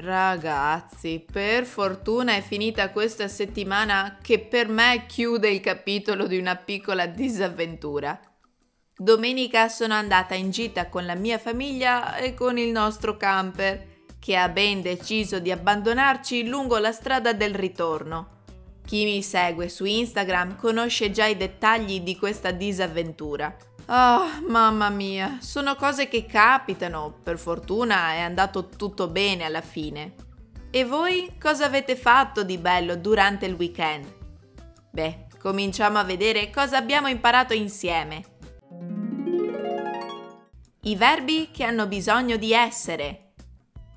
Ragazzi, per fortuna è finita questa settimana che per me chiude il capitolo di una piccola disavventura. Domenica sono andata in gita con la mia famiglia e con il nostro camper, che ha ben deciso di abbandonarci lungo la strada del ritorno. Chi mi segue su Instagram conosce già i dettagli di questa disavventura. Oh, mamma mia, sono cose che capitano, per fortuna è andato tutto bene alla fine. E voi cosa avete fatto di bello durante il weekend? Beh, cominciamo a vedere cosa abbiamo imparato insieme. I verbi che hanno bisogno di essere.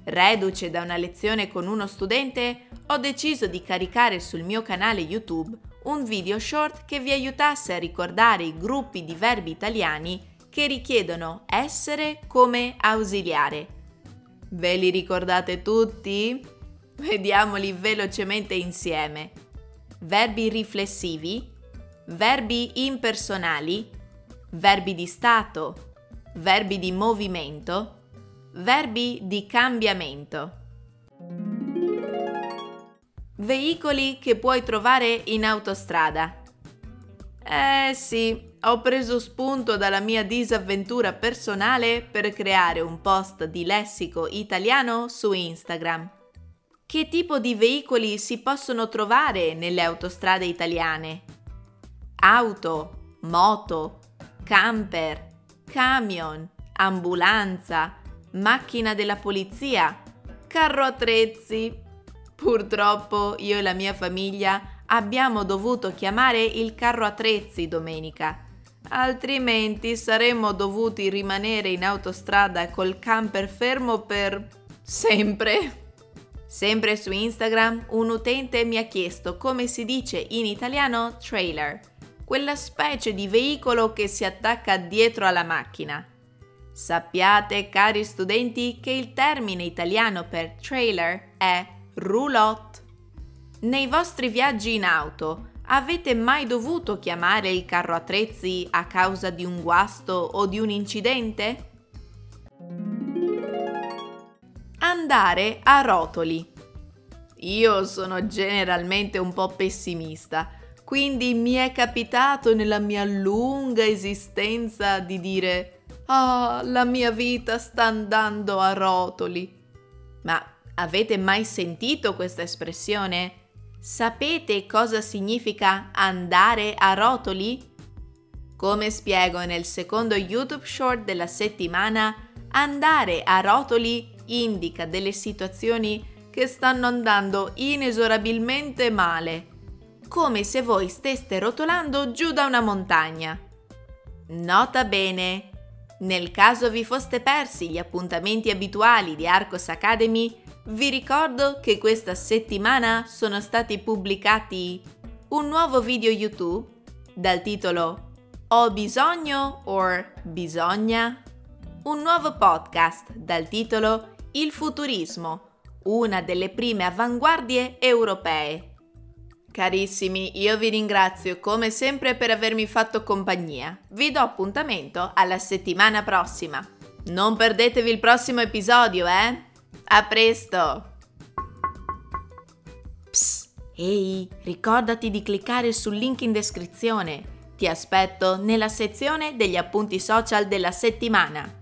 Reduce da una lezione con uno studente, ho deciso di caricare sul mio canale YouTube un video short che vi aiutasse a ricordare i gruppi di verbi italiani che richiedono essere come ausiliare. Ve li ricordate tutti? Vediamoli velocemente insieme. Verbi riflessivi, verbi impersonali, verbi di stato, verbi di movimento, verbi di cambiamento. Veicoli che puoi trovare in autostrada. Eh sì, ho preso spunto dalla mia disavventura personale per creare un post di lessico italiano su Instagram. Che tipo di veicoli si possono trovare nelle autostrade italiane? Auto, moto, camper, camion, ambulanza, macchina della polizia, carro attrezzi. Purtroppo io e la mia famiglia abbiamo dovuto chiamare il carro attrezzi domenica, altrimenti saremmo dovuti rimanere in autostrada col camper fermo per sempre. Sempre su Instagram un utente mi ha chiesto come si dice in italiano trailer quella specie di veicolo che si attacca dietro alla macchina. Sappiate, cari studenti, che il termine italiano per trailer è roulotte. Nei vostri viaggi in auto avete mai dovuto chiamare il carro attrezzi a causa di un guasto o di un incidente? Andare a rotoli. Io sono generalmente un po' pessimista quindi mi è capitato nella mia lunga esistenza di dire Ah, la mia vita sta andando a rotoli. Ma avete mai sentito questa espressione? Sapete cosa significa andare a rotoli? Come spiego nel secondo YouTube short della settimana, andare a rotoli indica delle situazioni che stanno andando inesorabilmente male come se voi steste rotolando giù da una montagna. Nota bene, nel caso vi foste persi gli appuntamenti abituali di Arcos Academy, vi ricordo che questa settimana sono stati pubblicati un nuovo video YouTube dal titolo Ho bisogno or bisogna? Un nuovo podcast dal titolo Il futurismo, una delle prime avanguardie europee Carissimi, io vi ringrazio come sempre per avermi fatto compagnia. Vi do appuntamento alla settimana prossima. Non perdetevi il prossimo episodio, eh? A presto! Psst, ehi, ricordati di cliccare sul link in descrizione. Ti aspetto nella sezione degli appunti social della settimana.